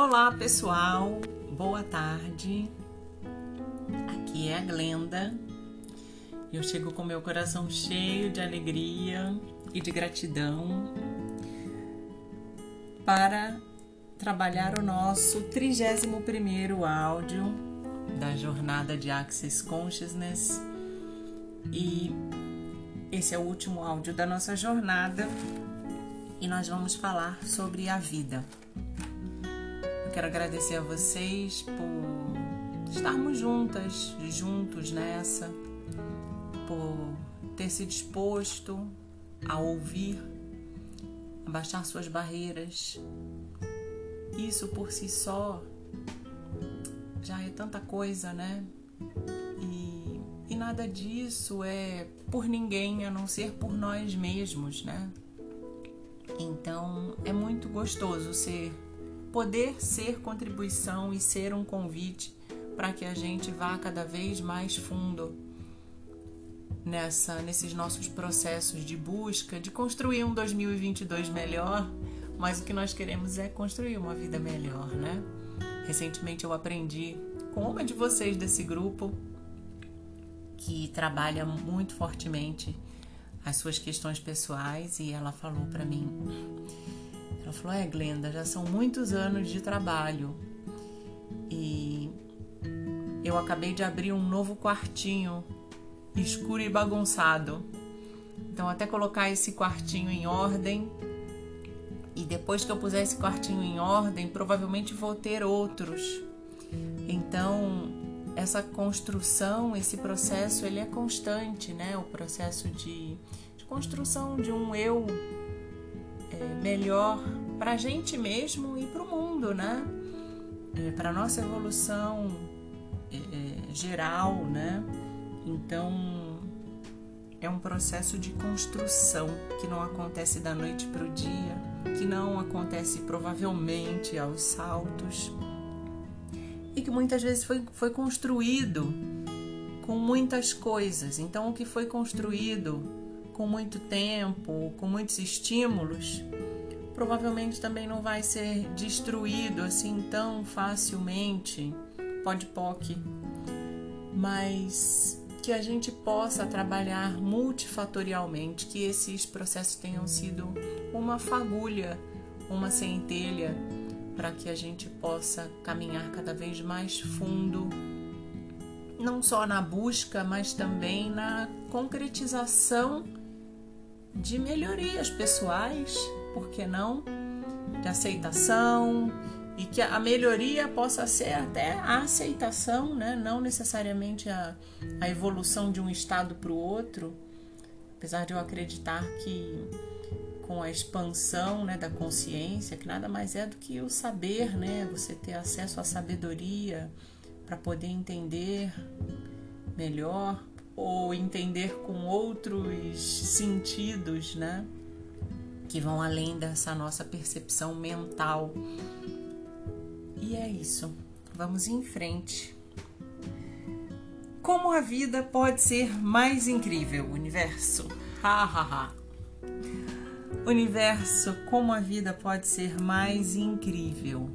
Olá pessoal, boa tarde. Aqui é a Glenda. Eu chego com meu coração cheio de alegria e de gratidão para trabalhar o nosso 31º áudio da jornada de Access Consciousness e esse é o último áudio da nossa jornada e nós vamos falar sobre a vida. Quero agradecer a vocês por estarmos juntas, juntos nessa, por ter se disposto a ouvir, a baixar suas barreiras. Isso por si só já é tanta coisa, né? E, e nada disso é por ninguém a não ser por nós mesmos, né? Então é muito gostoso ser poder ser contribuição e ser um convite para que a gente vá cada vez mais fundo nessa nesses nossos processos de busca de construir um 2022 melhor, mas o que nós queremos é construir uma vida melhor, né? Recentemente eu aprendi com uma de vocês desse grupo que trabalha muito fortemente as suas questões pessoais e ela falou para mim ela falou: É, Glenda, já são muitos anos de trabalho e eu acabei de abrir um novo quartinho escuro e bagunçado. Então, até colocar esse quartinho em ordem. E depois que eu puser esse quartinho em ordem, provavelmente vou ter outros. Então, essa construção, esse processo, ele é constante, né? O processo de, de construção de um eu é, melhor para a gente mesmo e para o mundo, né? É, para nossa evolução é, é, geral, né? Então é um processo de construção que não acontece da noite para o dia, que não acontece provavelmente aos saltos e que muitas vezes foi, foi construído com muitas coisas. Então, o que foi construído com muito tempo, com muitos estímulos, provavelmente também não vai ser destruído assim tão facilmente, pode poc, mas que a gente possa trabalhar multifatorialmente, que esses processos tenham sido uma fagulha, uma centelha para que a gente possa caminhar cada vez mais fundo, não só na busca, mas também na concretização de melhorias pessoais, por que não? De aceitação e que a melhoria possa ser até a aceitação, né? não necessariamente a, a evolução de um estado para o outro, apesar de eu acreditar que com a expansão né, da consciência, que nada mais é do que o saber, né? você ter acesso à sabedoria para poder entender melhor ou entender com outros sentidos, né? Que vão além dessa nossa percepção mental. E é isso. Vamos em frente. Como a vida pode ser mais incrível, universo? Ha ha ha. Universo, como a vida pode ser mais incrível?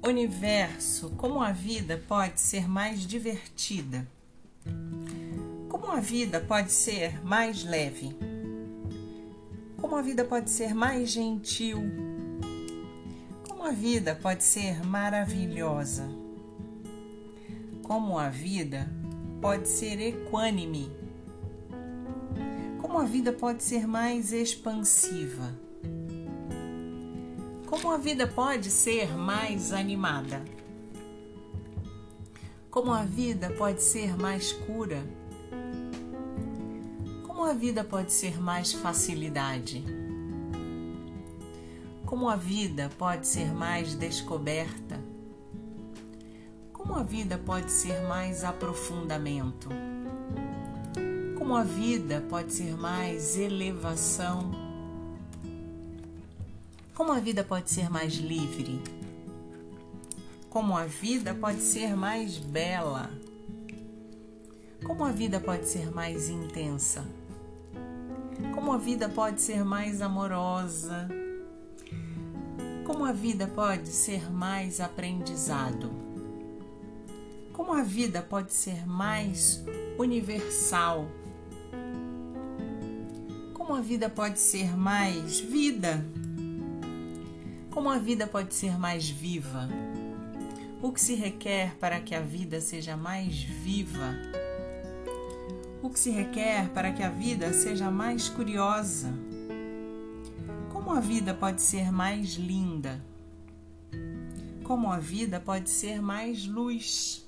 Universo, como a vida pode ser mais divertida? Como a vida pode ser mais leve? Como a vida pode ser mais gentil? Como a vida pode ser maravilhosa? Como a vida pode ser equânime? Como a vida pode ser mais expansiva? Como a vida pode ser mais animada? Como a vida pode ser mais cura? A vida pode ser mais facilidade? Como a vida pode ser mais descoberta? Como a vida pode ser mais aprofundamento? Como a vida pode ser mais elevação? Como a vida pode ser mais livre? Como a vida pode ser mais bela? Como a vida pode ser mais intensa? Como a vida pode ser mais amorosa? Como a vida pode ser mais aprendizado? Como a vida pode ser mais universal? Como a vida pode ser mais vida? Como a vida pode ser mais viva? O que se requer para que a vida seja mais viva? O que se requer para que a vida seja mais curiosa? Como a vida pode ser mais linda? Como a vida pode ser mais luz?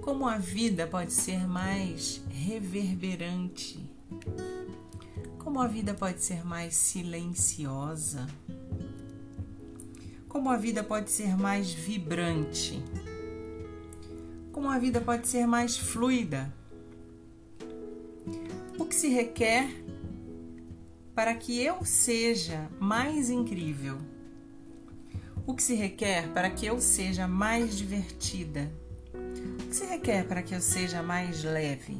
Como a vida pode ser mais reverberante? Como a vida pode ser mais silenciosa? Como a vida pode ser mais vibrante? Como a vida pode ser mais fluida? O que se requer para que eu seja mais incrível? O que se requer para que eu seja mais divertida? O que se requer para que eu seja mais leve?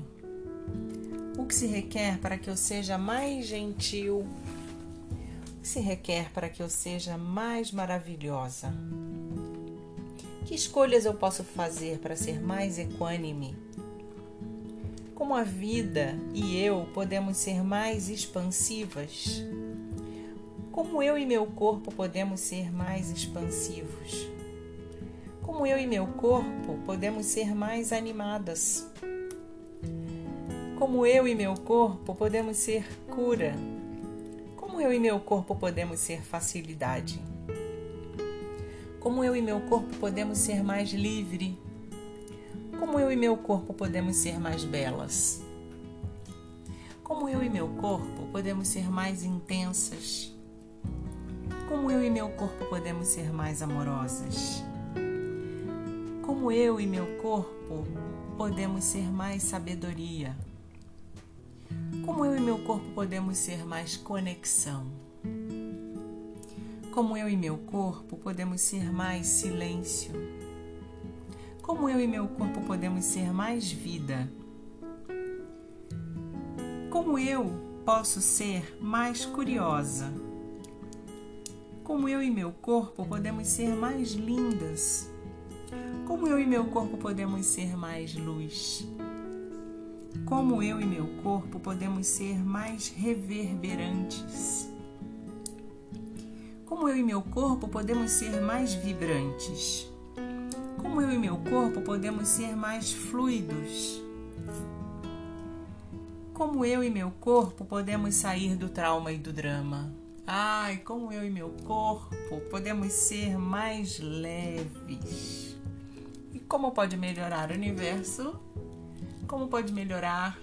O que se requer para que eu seja mais gentil? O que se requer para que eu seja mais maravilhosa? Que escolhas eu posso fazer para ser mais equânime? Como a vida e eu podemos ser mais expansivas? Como eu e meu corpo podemos ser mais expansivos? Como eu e meu corpo podemos ser mais animadas? Como eu e meu corpo podemos ser cura? Como eu e meu corpo podemos ser facilidade? Como eu e meu corpo podemos ser mais livre? Como eu e meu corpo podemos ser mais belas? Como eu e meu corpo podemos ser mais intensas? Como eu e meu corpo podemos ser mais amorosas? Como eu e meu corpo podemos ser mais sabedoria? Como eu e meu corpo podemos ser mais conexão? Como eu e meu corpo podemos ser mais silêncio? Como eu e meu corpo podemos ser mais vida? Como eu posso ser mais curiosa? Como eu e meu corpo podemos ser mais lindas? Como eu e meu corpo podemos ser mais luz? como eu e meu corpo podemos ser mais reverberantes. Como eu e meu corpo podemos ser mais vibrantes. Como eu e meu corpo podemos ser mais fluidos. Como eu e meu corpo podemos sair do trauma e do drama. Ai, como eu e meu corpo podemos ser mais leves. E como pode melhorar o universo? como pode melhorar,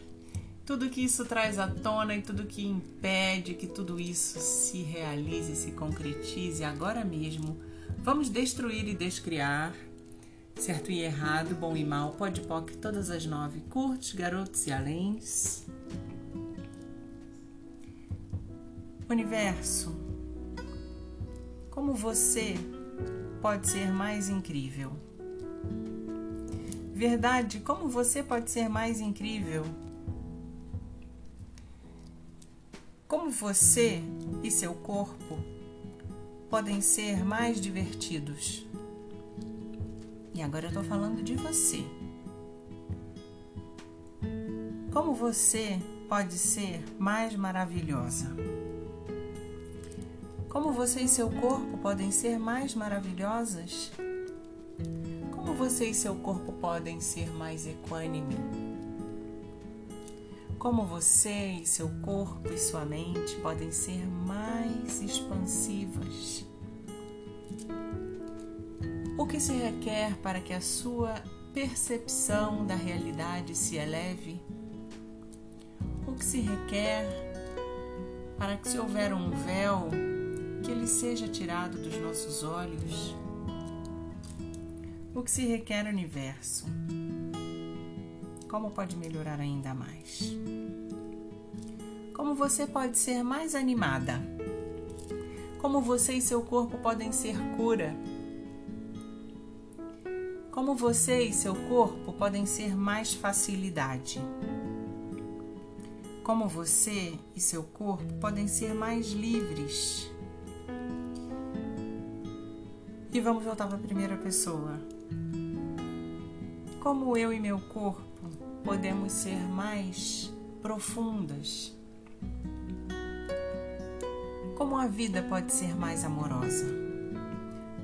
tudo que isso traz à tona e tudo que impede que tudo isso se realize, se concretize agora mesmo. Vamos destruir e descriar, certo e errado, bom e mal, pode poc, todas as nove, curtos, garotos e aléns. Universo, como você pode ser mais incrível? Verdade, como você pode ser mais incrível? Como você e seu corpo podem ser mais divertidos? E agora eu tô falando de você. Como você pode ser mais maravilhosa? Como você e seu corpo podem ser mais maravilhosas? você e seu corpo podem ser mais equânime? Como você e seu corpo e sua mente podem ser mais expansivas? O que se requer para que a sua percepção da realidade se eleve? O que se requer para que, se houver um véu, que ele seja tirado dos nossos olhos? O que se requer universo? Como pode melhorar ainda mais? Como você pode ser mais animada? Como você e seu corpo podem ser cura? Como você e seu corpo podem ser mais facilidade? Como você e seu corpo podem ser mais livres? E vamos voltar para a primeira pessoa. Como eu e meu corpo podemos ser mais profundas? Como a vida pode ser mais amorosa?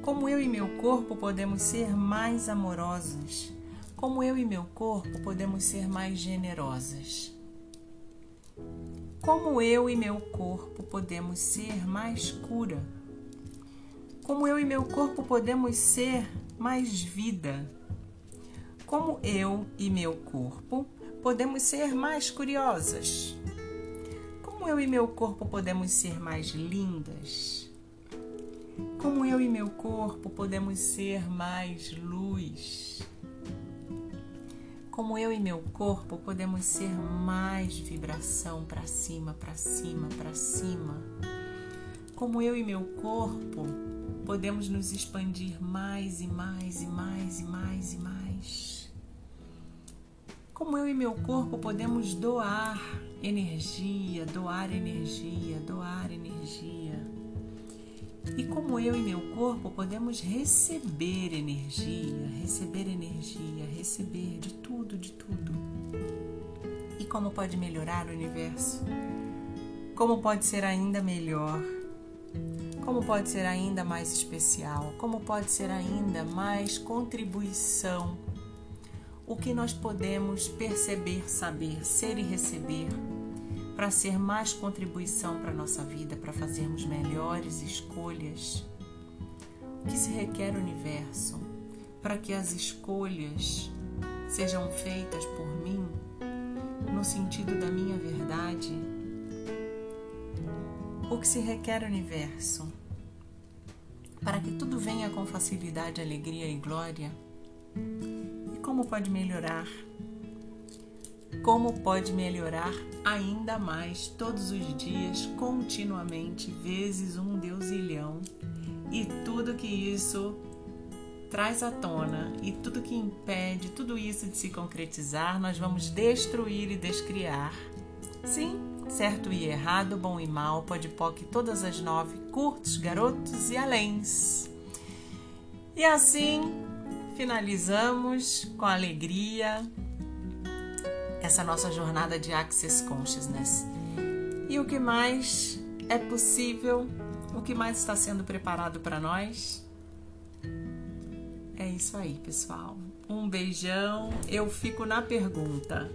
Como eu e meu corpo podemos ser mais amorosos? Como eu e meu corpo podemos ser mais generosas? Como eu e meu corpo podemos ser mais cura? Como eu e meu corpo podemos ser mais vida? Como eu e meu corpo podemos ser mais curiosas? Como eu e meu corpo podemos ser mais lindas? Como eu e meu corpo podemos ser mais luz? como eu e meu corpo podemos ser mais vibração para cima, para cima, para cima. Como eu e meu corpo podemos nos expandir mais e mais e mais e mais e mais. Como eu e meu corpo podemos doar energia, doar energia, doar energia. E como eu e meu corpo podemos receber energia, receber energia, receber de tudo, de tudo. E como pode melhorar o universo? Como pode ser ainda melhor? Como pode ser ainda mais especial? Como pode ser ainda mais contribuição? O que nós podemos perceber, saber, ser e receber para ser mais contribuição para a nossa vida, para fazermos melhores escolhas. O que se requer o universo para que as escolhas sejam feitas por mim no sentido da minha verdade? O que se requer o universo para que tudo venha com facilidade, alegria e glória? Como pode melhorar? como pode melhorar ainda mais todos os dias, continuamente, vezes um deusilhão, e tudo que isso traz à tona e tudo que impede tudo isso de se concretizar, nós vamos destruir e descriar. Sim, certo e errado, bom e mal, pode poc todas as nove, curtos, garotos e aléns. E assim finalizamos com alegria essa nossa jornada de Access Consciousness. E o que mais é possível, o que mais está sendo preparado para nós? É isso aí, pessoal. Um beijão. Eu fico na pergunta: